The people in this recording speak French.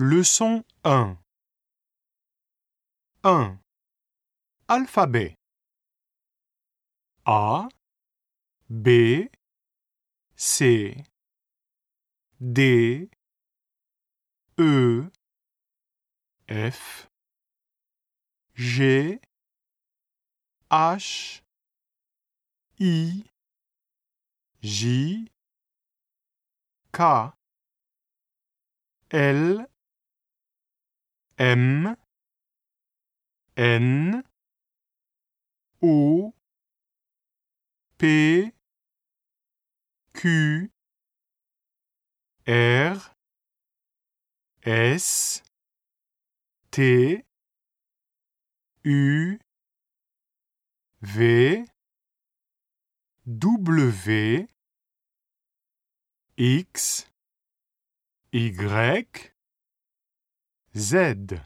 Leçon 1 1. Alphabet. A. B. C. D. E. F. G. H. I. J. K. L M N O P Q R S T U V W X Y Z